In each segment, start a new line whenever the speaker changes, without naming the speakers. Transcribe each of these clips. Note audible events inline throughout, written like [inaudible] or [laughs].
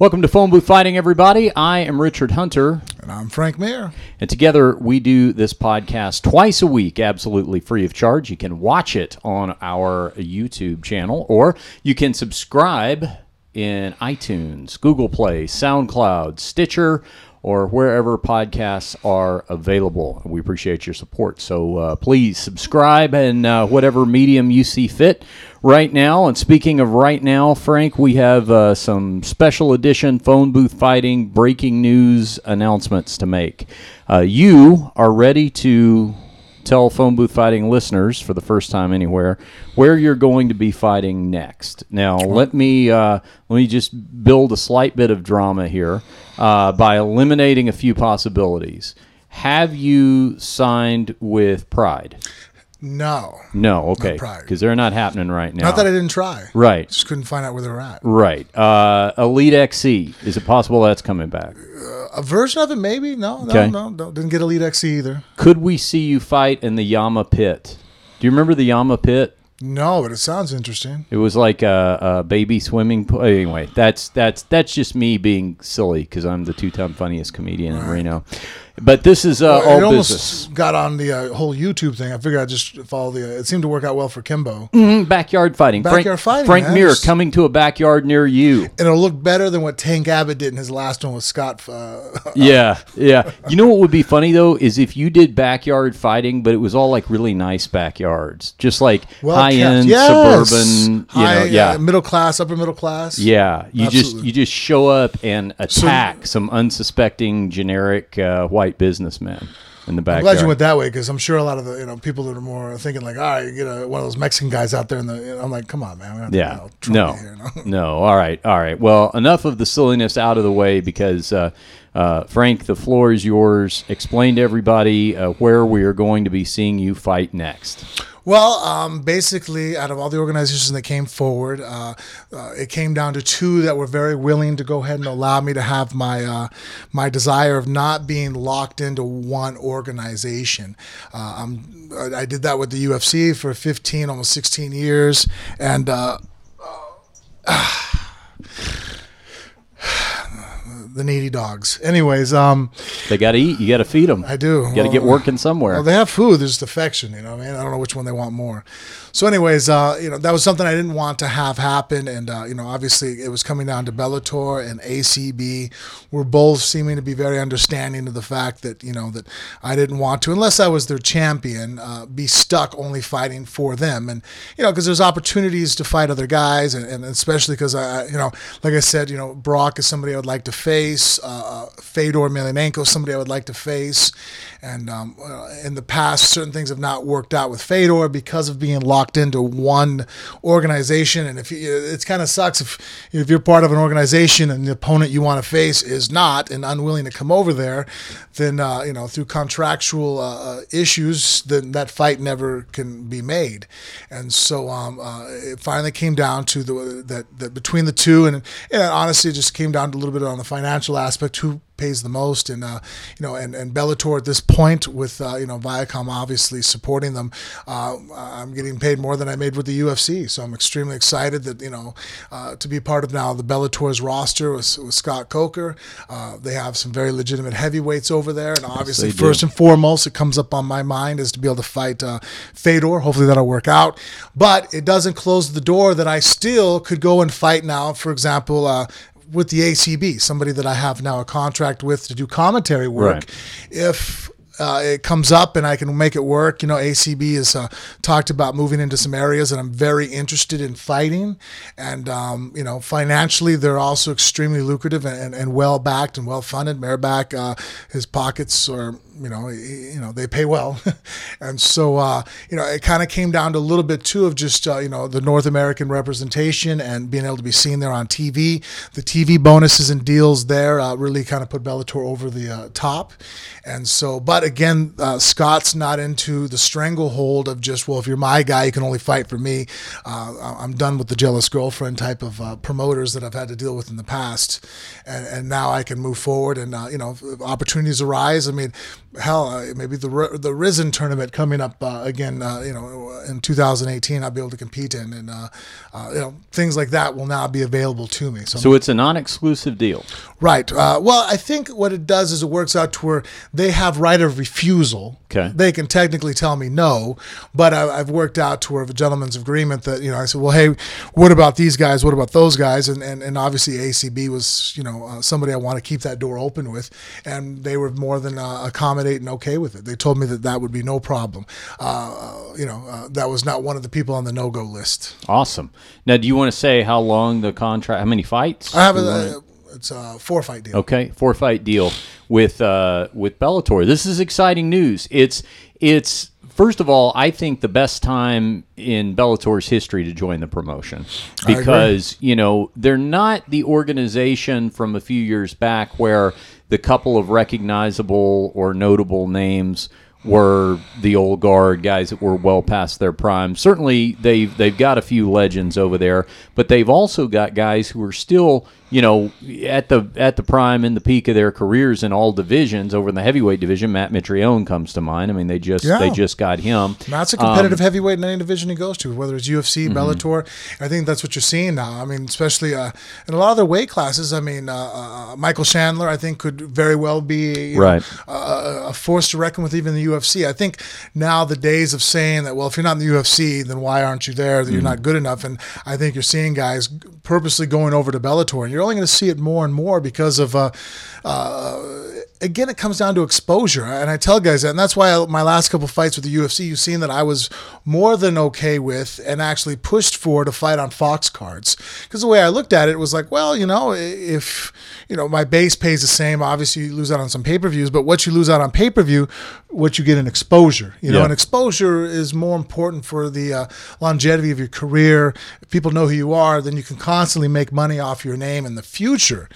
Welcome to Phone Booth Fighting, everybody. I am Richard Hunter,
And I'm Frank Mir.
and together we do this podcast twice a week, absolutely free of charge. You can watch it on our YouTube channel, or you can subscribe in iTunes, Google Play, SoundCloud, Stitcher, or wherever podcasts are available. We appreciate your support. So uh, please subscribe in uh, whatever medium you see fit right now. And speaking of right now, Frank, we have uh, some special edition phone booth fighting breaking news announcements to make. Uh, you are ready to tell phone booth fighting listeners for the first time anywhere where you're going to be fighting next. Now, let me uh, let me just build a slight bit of drama here uh, by eliminating a few possibilities. Have you signed with Pride?
No.
No, okay, because they're not happening right now.
Not that I didn't try.
right,
Just couldn't find out where they were at.
right. Uh, Elite XC. Is it possible that's coming back?
A version of it, maybe? No, no,
Okay.
no, no. Didn't get Elite XC either.
Could we see you fight in the YAMMA Pit? Do you remember the YAMMA Pit?
No, but it sounds interesting.
It was like a, a baby swimming pool. Anyway, that's that's that's just me being silly because I'm the two-time funniest comedian in Reno. But this is uh,
it
all business.
got on the uh, whole YouTube thing. I figured I'd just follow the. Uh, it seemed to work out well for Kimbo.
Mhm, Backyard fighting.
Backyard
Frank,
fighting,
Frank
man.
Mir coming to a backyard near you.
And it'll look better than what Tank Abbott did in his last one with Scott. [laughs] Uh,
Yeah, yeah. You know what would be funny though is if you did backyard fighting, but it was all like really nice backyards, just like
well
high end
Yes.
suburban. You
High,
know, yeah.
uh, middle class, upper middle class.
Yeah, you just you just show up and attack some unsuspecting generic uh, white businessmen in the
back.
I'm
glad you went that way because I'm sure a lot of the you know people that are more thinking like, all right, you get a, one of those Mexican guys out there, and the you know, I'm like, come on, man, we don't have
Yeah.
you know,
No.
here, no?
no. All right. All right. Well, enough of the silliness out of the way because uh, uh, Frank, the floor is yours. Explain to everybody uh, where we are going to be seeing you fight next.
Well, um, basically, out of all the organizations that came forward, uh, uh, it came down to two that were very willing to go ahead and allow me to have my uh, my desire of not being locked into one organization. Uh, I'm, I did that with the UFC for 15, almost 16 years, and. [sighs] [sighs] The needy dogs. Anyways, um,
They got to eat. You got to feed them.
I do.
Got to get working somewhere.
well, they have food. There's just affection, you know. what I mean, I don't know which one they want more. So, anyways, uh, you know, that was something I didn't want to have happen, and uh, you know, obviously, it was coming down to Bellator and ACB. We're both seeming to be very understanding of the fact that you know that I didn't want to, unless I was their champion, uh, be stuck only fighting for them, and you know, because there's opportunities to fight other guys, and, and especially because I, you know, like I said, you know, Brock is somebody I would like to face, uh, Fedor Emelianenko, is somebody I would like to face, and um, uh, in the past, certain things have not worked out with Fedor because of being locked into one organization. And if you, it's kind of sucks if if you're part of an organization and the opponent you want to face is not and unwilling to come over there, then uh, you know through contractual uh, uh, issues, then that fight never can be made. And so um, uh, it finally came down to the that, that between the two, and, and honestly, it just came down to a little bit on the financial aspect. Who pays the most, and uh, you know, and, and Bellator at this point with uh, you know Viacom obviously supporting them, uh, I'm getting paid more than I made with the UFC, so I'm extremely excited that you know uh, to be part of now the Bellator's roster with, with Scott Coker. Uh, they have some very legitimate heavyweights over there, and obviously
do.
first and foremost, it comes up on my mind is to be able to fight uh, Fedor. Hopefully that'll work out, but it doesn't close the door that I still could go and fight now. For example. With the ACB, somebody that I have now a contract with to do commentary work.
Right.
If uh, it comes up and I can make it work. You know, ACB has uh, talked about moving into some areas that I'm very interested in fighting, and um, you know, financially they're also extremely lucrative and, and, and well backed and well funded. Mairbek, uh, his pockets are you know, you know they pay well, [laughs] and so uh, you know it kind of came down to a little bit too of just uh, you know the North American representation and being able to be seen there on TV. The TV bonuses and deals there uh, really kind of put Bellator over the uh, top, and so but again, uh, Scott's not into the stranglehold of just well if you're my guy you can only fight for me. Uh, I'm done with the jealous girlfriend type of promoters that I've had to deal with in the past, and, and now I can move forward and you know opportunities arise. I mean hell, uh, maybe the the Rizin tournament coming up uh, again, uh, you know, in 2018, I'll be able to compete in, and uh, uh, you know, things like that will now be available to me.
So so it's a non-exclusive deal.
Right. Uh, well, I think what it does is it works out to where they have right of refusal.
Okay.
They can technically tell me no, but I, I've worked out to where a gentleman's agreement that you know I said, well, hey, what about these guys? What about those guys? And and, and obviously ACB was you know uh, somebody I want to keep that door open with, and they were more than uh, accommodating okay with it. They told me that that would be no problem. Uh, you know, uh, that was not one of the people on the no go list.
Awesome. Now, do you want to say how long the contract? How many fights?
I have a, it's a four fight deal.
Okay, four fight deal with uh, with Bellator. This is exciting news. It's it's first of all, I think the best time in Bellator's history to join the promotion because you know they're not the organization from a few years back where the couple of recognizable or notable names were the old guard guys that were well past their prime. Certainly, they've they've got a few legends over there, but they've also got guys who are still, you know, at the at the prime and the peak of their careers in all divisions. Over in the heavyweight division, Matt Mitrione comes to mind. I mean, they just
Yeah.
they just got him.
Matt's a competitive
Um,
heavyweight in any division he goes to, whether it's UFC,
Mm-hmm.
Bellator. I think that's what you're seeing now. I mean, especially uh, in a lot of their weight classes. I mean, uh, uh, Michael Chandler, I think, could very well be you know,
Right.
a, force to reckon with, even in the UFC. I think now the days of saying that, well, if you're not in the UFC, then why aren't you there? That you're not good enough. And I think you're seeing guys purposely going over to Bellator, and you're only going to see it more and more because of. Uh, uh, again, it comes down to exposure, and I tell guys that, and that's why I, my last couple fights with the UFC, you've seen that I was more than okay with, and actually pushed for to fight on Fox cards, because the way I looked at it was like, well, you know, if you know my base pays the same, obviously you lose out on some pay per views, but what you lose out on pay per view, what you get in exposure, you know,
Yeah.
and exposure is more important for the uh, longevity of your career. If people know who you are, then you can constantly make money off your name in the future.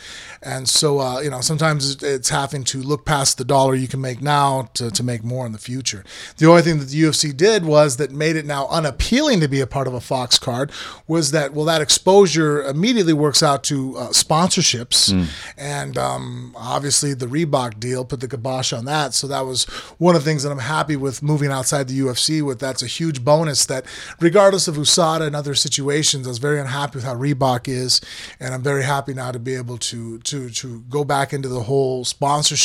And so, uh, you know, sometimes it's- it's having to look past the dollar you can make now to, to make more in the future. The only thing that the UFC did was that made it now unappealing to be a part of a Fox card was that, well, that exposure immediately works out to uh, sponsorships. And um, obviously, the Reebok deal put the kibosh on that. So that was one of the things that I'm happy with moving outside the UFC with. That's a huge bonus that, regardless of USADA and other situations, I was very unhappy with how Reebok is. And I'm very happy now to be able to to to go back into the whole sponsorship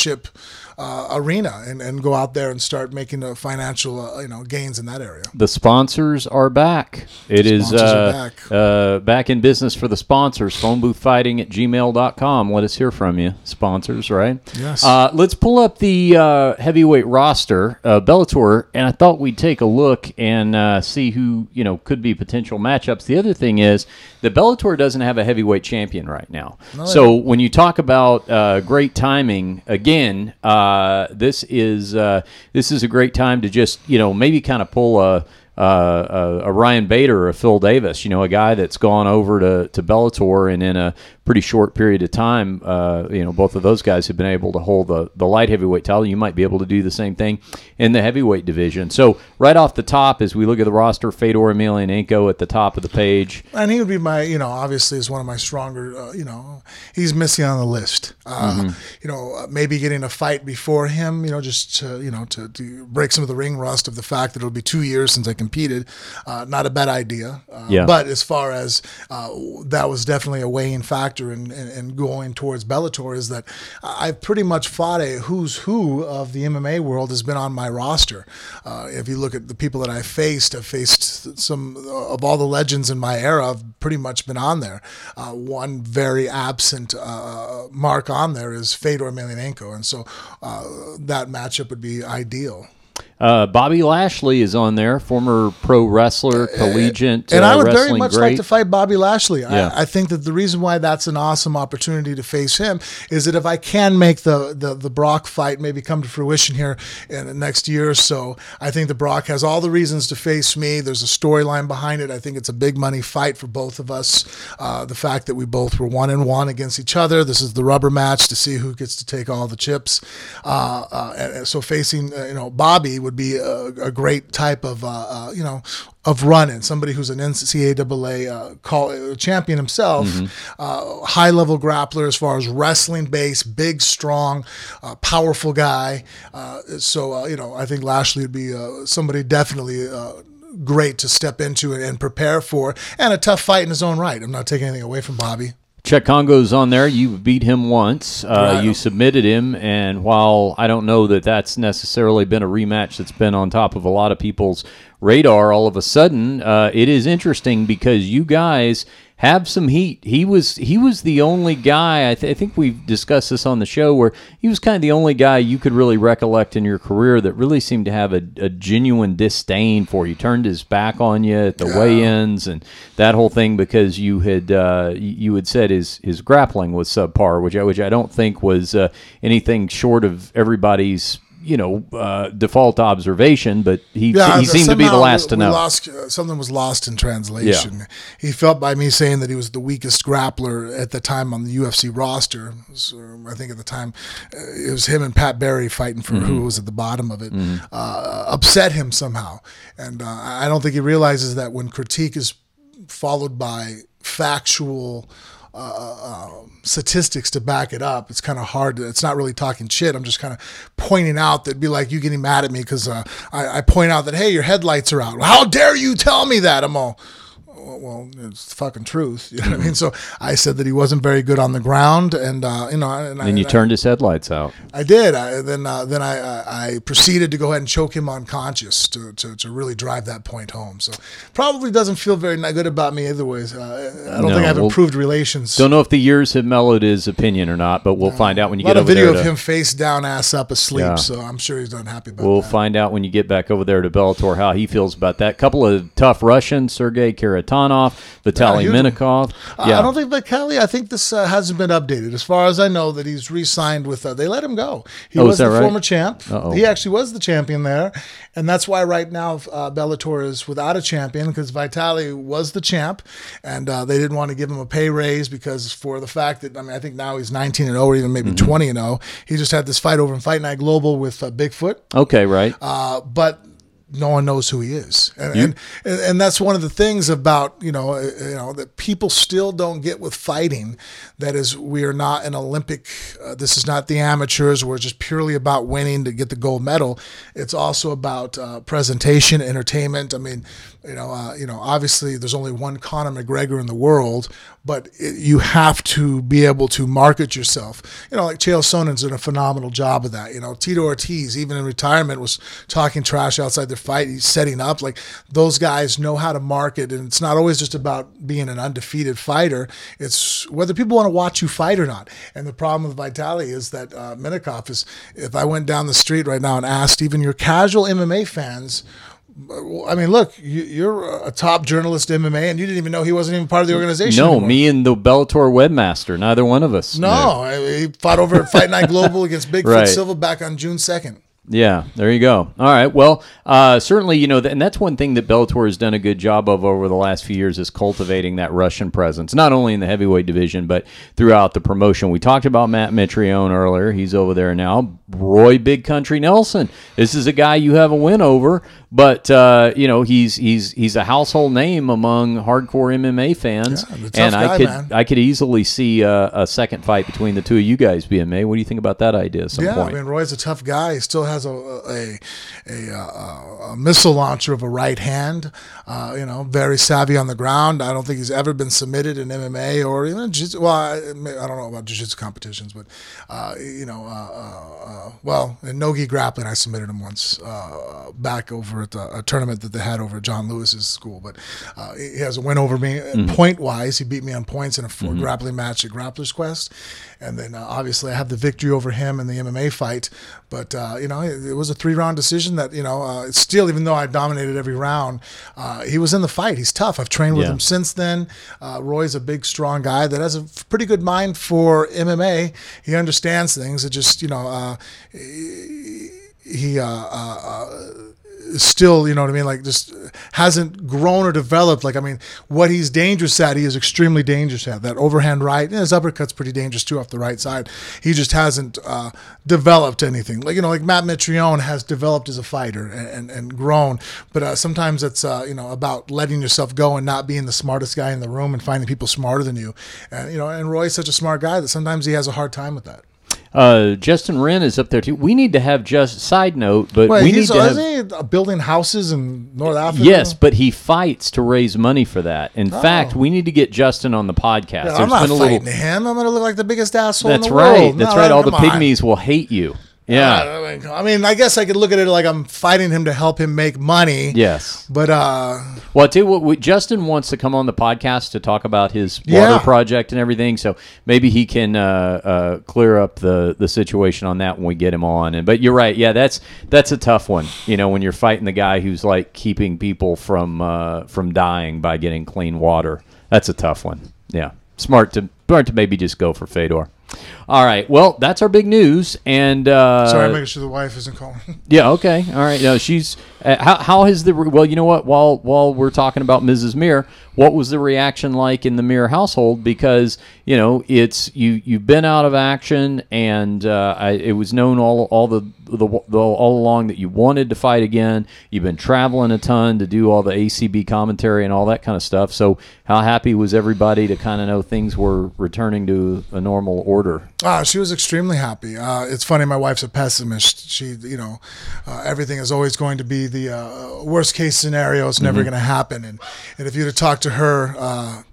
uh, arena and, and go out there and start making uh, financial uh, you know gains in that area.
The sponsors are back. It is
Sponsors are
uh,
back.
Uh, back in business for the sponsors. Phoneboothfighting at gmail.com. Let us hear from you, sponsors, right?
Yes.
Uh, let's pull up the uh, heavyweight roster, uh, Bellator, and I thought we'd take a look and uh, see who, you know, could be potential matchups. The other thing is that Bellator doesn't have a heavyweight champion right now. so when you talk about uh, great timing, again, uh, this is uh, this is a great time to just, you know, maybe kind of pull a uh, a, a Ryan Bader or a Phil Davis, you know, a guy that's gone over to, to Bellator and in a pretty short period of time, uh, you know, both of those guys have been able to hold the, the light heavyweight title. You might be able to do the same thing in the heavyweight division. So right off the top, as we look at the roster, Fedor Emelianenko at the top of the page.
and he would be my, you know, obviously is one of my stronger, uh, you know, he's missing on the list. Uh, You know, uh, maybe getting a fight before him, you know, just to, you know, to, to break some of the ring rust of the fact that it'll be two years since I competed. Uh, not a bad idea. Uh,
Yeah.
But as far as uh, that was definitely a weighing factor in, in, in going towards Bellator is that I've pretty much fought a who's who of the MMA world has been on my roster. Uh, if you look at the people that I faced, I've faced some of all the legends in my era. I've pretty much been on there. Uh, one very absent uh, mark on there is Fedor Emelianenko, and so uh, that matchup would be ideal.
Uh, Bobby Lashley is on there, former pro wrestler, collegiate
And
uh,
I would
wrestling
very much
great.
like to fight Bobby Lashley.
Yeah.
I, I think that the reason why that's an awesome opportunity to face him is that if I can make the, the, the Brock fight maybe come to fruition here in the next year or so, I think the Brock has all the reasons to face me. There's a storyline behind it. I think it's a big money fight for both of us. Uh, the fact that we both were one and one against each other. This is the rubber match to see who gets to take all the chips. Uh, uh, and- and so facing uh, you know Bobby would would be a, a great type of, uh, uh, you know, of running. Somebody who's an NCAA uh, call, uh, champion himself, uh, high level grappler as far as wrestling base, big, strong, uh, powerful guy. Uh, so uh, you know, I think Lashley would be uh, somebody definitely. Uh, Great to step into and prepare for, and a tough fight in his own right. I'm not taking anything away from Bobby.
Cheick Kongo's on there. You beat him once. Uh,
Right.
You submitted him, and while I don't know that that's necessarily been a rematch that's been on top of a lot of people's radar, all of a sudden uh, it is interesting because you guys have some heat. He was he was the only guy. I, th- I think we've discussed this on the show where he was kind of the only guy you could really recollect in your career that really seemed to have a, a genuine disdain for you. Turned his back on you at the weigh-ins and that whole thing because you had uh, you had said his his grappling was subpar, which I, which I don't think was uh, anything short of everybody's you know uh, default observation. But he he seemed to be the last to know.
Lost, uh, something was lost in translation. He felt by me saying that he was the weakest grappler at the time on the UFC roster. I think at the time uh, it was him and Pat Barry fighting for
Mm-hmm.
who was at the bottom of it. Uh, upset him somehow, and uh, I don't think he realizes that when critique is followed by factual Uh, uh, um, statistics to back it up. It's kind of hard. To, it's not really talking shit. I'm just kind of pointing out that be like you getting mad at me because uh, I, I point out that hey, your headlights are out. How dare you tell me that? I'm all. Well, it's the fucking truth. You know what I mean? So I said that he wasn't very good on the ground, and uh, you know, and, I,
you
and I-
turned his headlights out.
I did. I, then uh, then I, I I proceeded to go ahead and choke him unconscious to, to, to really drive that point home. So probably doesn't feel very good about me either ways. Uh, I don't
No,
think I've
well,
improved relations.
Don't know if the years have mellowed his opinion or not, but we'll find out when you get A
video of
to-
him face down, ass up, asleep.
Yeah.
So I'm sure he's unhappy about
We'll
that.
find out when you get back over there to Bellator how he feels about that. Couple of tough Russians, Sergei Kharitonov, Vitaly. Minakov.
Uh,
Yeah,
I don't think Kelly. I think this uh, hasn't been updated. As far as I know, that he's re-signed with. Uh, they let him go. He
Oh,
was the
right?
former champ.
Uh-oh.
He actually was the champion there, and that's why right now uh, Bellator is without a champion because Vitali was the champ, and uh, they didn't want to give him a pay raise because for the fact that I mean I think now he's 19 and 0 or even maybe
Mm-hmm.
20 and 0. He just had this fight over in Fight Night Global with uh, Bigfoot.
okay, right.
uh, but no one knows who he is, and, and and that's one of the things about you know uh, you know that people still don't get with fighting. That is, we are not an Olympic. Uh, this is not the amateurs. We're just purely about winning to get the gold medal. It's also about uh, presentation, entertainment. I mean, you know, uh, you know, obviously there's only one Conor McGregor in the world, but it, you have to be able to market yourself. You know, like Chael Sonnen's done a phenomenal job of that. You know, Tito Ortiz, even in retirement, was talking trash outside their fight. He's setting up. Like those guys know how to market, and it's not always just about being an undefeated fighter. It's whether people want to watch you fight or not. And the problem with Vitali is that uh, Minakov is. If I went down the street right now and asked even your casual MMA fans. I mean, look, you, you're a top journalist MMA, and you didn't even know he wasn't even part of the organization.
no,
anymore.
me and the Bellator webmaster, neither one of us.
No, he fought over at Fight Night Global against Bigfoot
Right.
Silva back on June second.
Yeah, there you go. All right. Well, uh, certainly, you know, and that's one thing that Bellator has done a good job of over the last few years is cultivating that Russian presence, not only in the heavyweight division, but throughout the promotion. We talked about Matt Mitrione earlier. He's over there now. Roy Big Country Nelson. This is a guy you have a win over, but uh, you know he's he's he's a household name among hardcore MMA fans,
Yeah,
and I could
man.
I could easily see uh, a second fight between the two of you guys being made. What do you think about that idea? At some
Yeah,
point,
I mean Roy's a tough guy. He still has a a a, a, a missile launcher of a right hand. Uh, you know, very savvy on the ground. I don't think he's ever been submitted in MMA or even jiu- well, I, I don't know about jiu-jitsu competitions, but uh, you know, uh, uh, uh, well, in nogi grappling, I submitted him once uh, back over at the, a tournament that they had over at John Lewis's school. But uh, he has a win over me point wise. He beat me on points in a 4 grappling match at Grappler's Quest, and then uh, obviously I have the victory over him in the MMA fight. But uh, you know, it, it was a three round decision that you know uh, still even though I dominated every round, uh, he was in the fight. He's tough. I've trained with
Yeah.
him since then. Uh, Roy's a big, strong guy that has a pretty good mind for MMA. He understands things. It just you know. Uh, he uh, uh, uh, still, you know what I mean, like just hasn't grown or developed. Like I mean, what he's dangerous at, he is extremely dangerous at. That overhand right, his uppercut's pretty dangerous too off the right side. He just hasn't uh, developed anything. Like you know, like Matt Mitrione has developed as a fighter and and, and grown, but uh, sometimes it's uh, you know about letting yourself go and not being the smartest guy in the room and finding people smarter than you. And you know, and Roy's such a smart guy that sometimes he has a hard time with that.
Uh, Justin Wren is up there too. We need to have just side note, but
Wait,
we need
he's
to have.
isn't he building houses in North Africa.
Yes, but he fights to raise money for that. In fact, we need to get Justin on the podcast.
Oh. Yeah, I'm not fighting
little.
him. I'm going to look like the biggest asshole
That's
in the
right.
world.
That's
No,
right. All the
come on.
pygmies will hate you. Yeah.
I mean, I guess I could look at it like I'm fighting him to help him make money.
yes.
But uh,
Well, I tell you what, we, Justin wants to come on the podcast to talk about his
Yeah.
water project and everything. So maybe he can uh, uh, clear up the, the situation on that when we get him on. And but you're right, yeah, that's that's a tough one. You know, when you're fighting the guy who's like keeping people from uh, from dying by getting clean water, that's a tough one. Yeah, smart to smart to maybe just go for Fedor. All right, well, that's our big news, and uh,
sorry, I'm making sure the wife isn't calling. [laughs]
yeah. Okay. All right. No, she's. Uh, how how has the well? You know what? While while we're talking about Mrs. Mir, what was the reaction like in the Mir household? Because you know it's you you've been out of action, and uh, I, it was known all all the, the the all along that you wanted to fight again. You've been traveling a ton to do all the ACB commentary and all that kind of stuff. So how happy was everybody to kind of know things were returning to a normal order?
Ah, she was extremely happy. Uh, it's funny. My wife's a pessimist. She, you know, uh, everything is always going to be the uh, worst case scenario. It's never going to happen. And and if you'd have talked to her.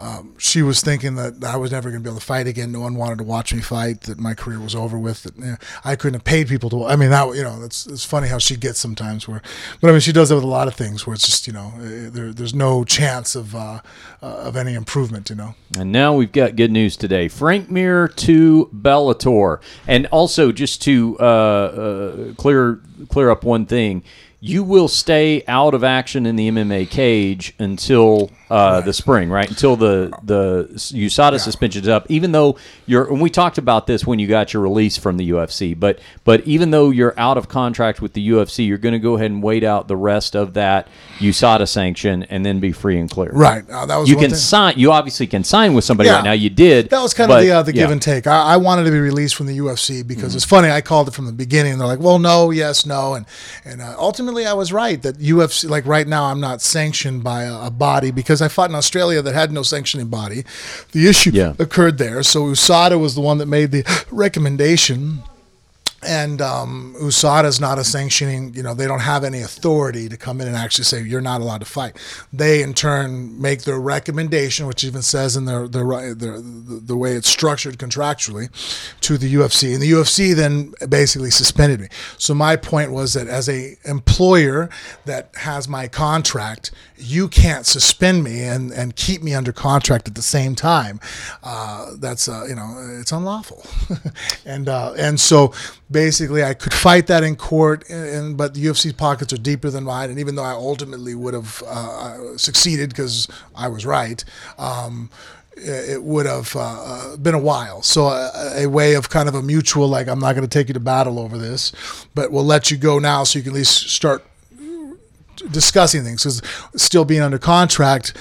Um, she was thinking that I was never going to be able to fight again. No one wanted to watch me fight. That my career was over with. That you know, I couldn't have paid people to. I mean, that you know, it's it's funny how she gets sometimes. Where, but I mean, she does that with a lot of things. Where it's just you know, there, there's no chance of uh, uh, of any improvement. You know.
And now we've got good news today. Frank Mir to Bellator, and also just to uh, uh, clear clear up one thing, you will stay out of action in the MMA cage until uh, the spring, right? Until the the USADA suspension is up. Even though you're, and we talked about this when you got your release from the UFC, but but even though you're out of contract with the UFC, you're going to go ahead and wait out the rest of that USADA sanction and then be free and clear.
Right. Uh, that was
You can
thing.
sign. You obviously can sign with somebody
Yeah.
right now. You did.
That was kind
but-
of the uh, the
yeah.
give and take. I, I wanted to be released from the UFC because it's funny. I called it from the beginning. They're like, "Well, no, yes, no," and and uh, ultimately I was right that UFC. Like right now, I'm not sanctioned by a, a body because I fought in Australia that had no sanctioning body. The issue
Yeah.
occurred there, so USADA was the one that made the recommendation. And um, USADA is not a sanctioning, you know, they don't have any authority to come in and actually say you're not allowed to fight. They, in turn, make their recommendation, which even says in their, their, their the, the way it's structured contractually, to the UFC. And the UFC then basically suspended me. So my point was that as a employer that has my contract, you can't suspend me and, and keep me under contract at the same time. Uh, that's, uh, you know, it's unlawful. [laughs] and, uh, and so basically I could fight that in court, and, and but the UFC's pockets are deeper than mine. And even though I ultimately would have uh, succeeded because I was right, um, it it would have uh, uh, been a while. So a, a way of kind of a mutual, like I'm not going to take you to battle over this, but we'll let you go now so you can at least start discussing things because still being under contract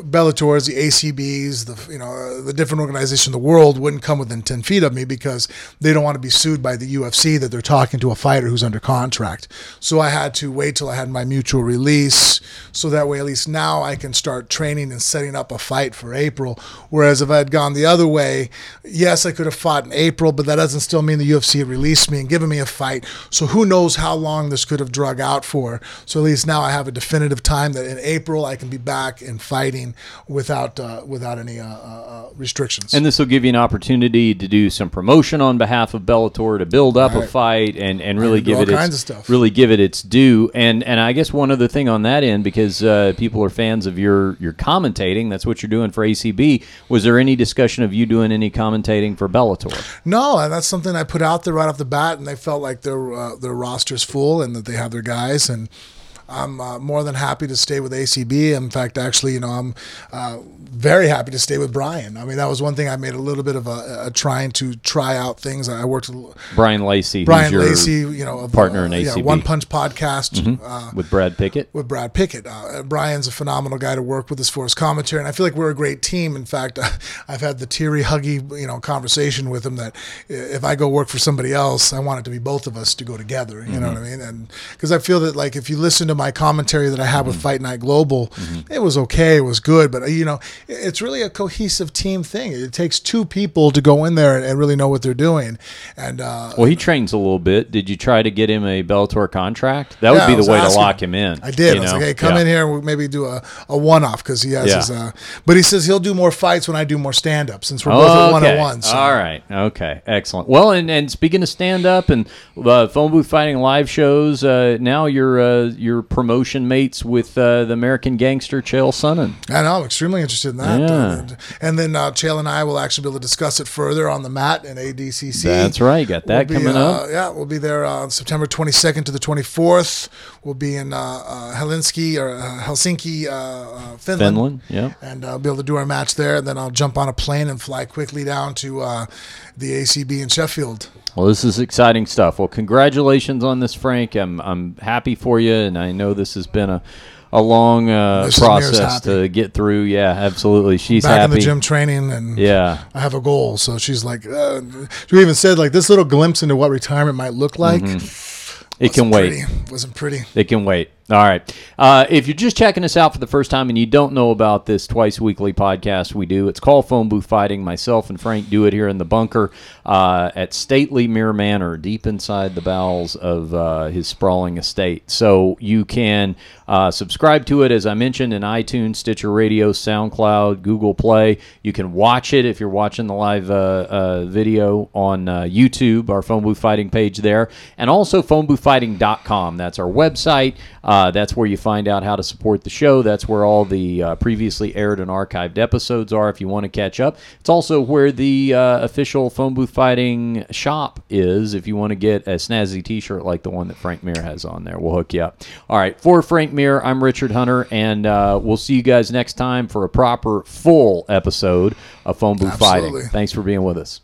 Bellator's, the ACBs, the you know uh, the different organizations in the world wouldn't come within ten feet of me because they don't want to be sued by the UFC that they're talking to a fighter who's under contract. So I had to wait till I had my mutual release, so that way at least now I can start training and setting up a fight for April. Whereas if I had gone the other way, yes, I could have fought in April, but that doesn't still mean the UFC had released me and given me a fight. So who knows how long this could have drug out for? So at least now I have a definitive time that in April I can be back and fighting without uh, without any uh, uh, restrictions.
And this will give you an opportunity to do some promotion on behalf of Bellator to build up a fight and, and really give it its,
kinds of stuff.
really give it its due. And and I guess one other thing on that end because uh, people are fans of your your commentating. That's what you're doing for ACB. Was there any discussion of you doing any commentating for Bellator?
No, and that's something I put out there right off the bat, and they felt like their uh, their roster's full and that they have their guys, and I'm uh, more than happy to stay with ACB. In fact, actually, you know, I'm uh, very happy to stay with Brian. I mean, that was one thing I made a little bit of a, a trying to try out things. I worked with
Brian Lacey,
Brian Lacey, you know, of,
partner in
uh, yeah,
ACB.
One Punch Podcast. Uh,
with Brad Pickett.
with Brad Pickett. Uh, Brian's a phenomenal guy to work with as far as commentary, and I feel like we're a great team. In fact, [laughs] I've had the teary, huggy, you know, conversation with him that if I go work for somebody else, I want it to be both of us to go together. You know what I mean? And because I feel that like if you listen to my commentary that I have with Fight Night Global, it was okay, it was good, but you know, it's really a cohesive team thing. It takes two people to go in there and, and really know what they're doing. And uh,
Well, he trains a little bit. Did you try to get him a Bellator contract? That would be the way to lock
him.
in.
I did. I was
know?
like, hey, come
Yeah.
in here. We'll maybe do a, a one off because he has
Yeah.
his. Uh, but he says he'll do more fights when I do more stand up since we're both at one
okay.
on one. So.
All right. Okay. Excellent. Well, and, and speaking of stand up and uh, phone booth fighting live shows, uh, now you're uh, you're promotion mates with uh, the American gangster Chael Sonnen.
I know. I'm extremely interested in that.
Yeah.
And, and then uh, Chael and I will actually be able to discuss it further on the mat in ADCC.
That's right. Got that
We'll be,
coming
uh,
up.
Yeah, we'll be there on September 22nd to the 24th. We'll be in uh, uh, Helsinki or uh, Helsinki, uh, uh, Finland.
Finland. Yeah.
and uh, be able to do our match there. And then I'll jump on a plane and fly quickly down to uh, the ACB in Sheffield.
Well, this is exciting stuff. Well, congratulations on this, Frank. I'm I'm happy for you, and I know this has been a a long uh, process to get through. Yeah, absolutely. She's
Back
happy.
in the gym training, and
Yeah.
I have a goal. So she's like, uh, she even said like this little glimpse into what retirement might look like.
It can
wasn't
wait.
pretty. Wasn't pretty.
It can wait. All right. Uh, if you're just checking us out for the first time and you don't know about this twice weekly podcast we do, it's called Phone Booth Fighting. Myself and Frank do it here in the bunker uh, at stately Mirror Manor, deep inside the bowels of uh, his sprawling estate. So you can uh, subscribe to it, as I mentioned, in iTunes, Stitcher Radio, SoundCloud, Google Play. You can watch it if you're watching the live uh, uh, video on YouTube, our Phone Booth Fighting page there, and also phoneboothfighting.com. That's our website. Uh, that's where you find out how to support the show. That's where all the uh, previously aired and archived episodes are if you want to catch up. It's also where the uh, official Phone Booth Fighting shop is if you want to get a snazzy t shirt like the one that Frank Mir has on there. We'll hook you up. All right. For Frank Mir, I'm Richard Hunter, and uh, we'll see you guys next time for a proper full episode of Phone Booth
Absolutely.
Fighting. Thanks for being with us.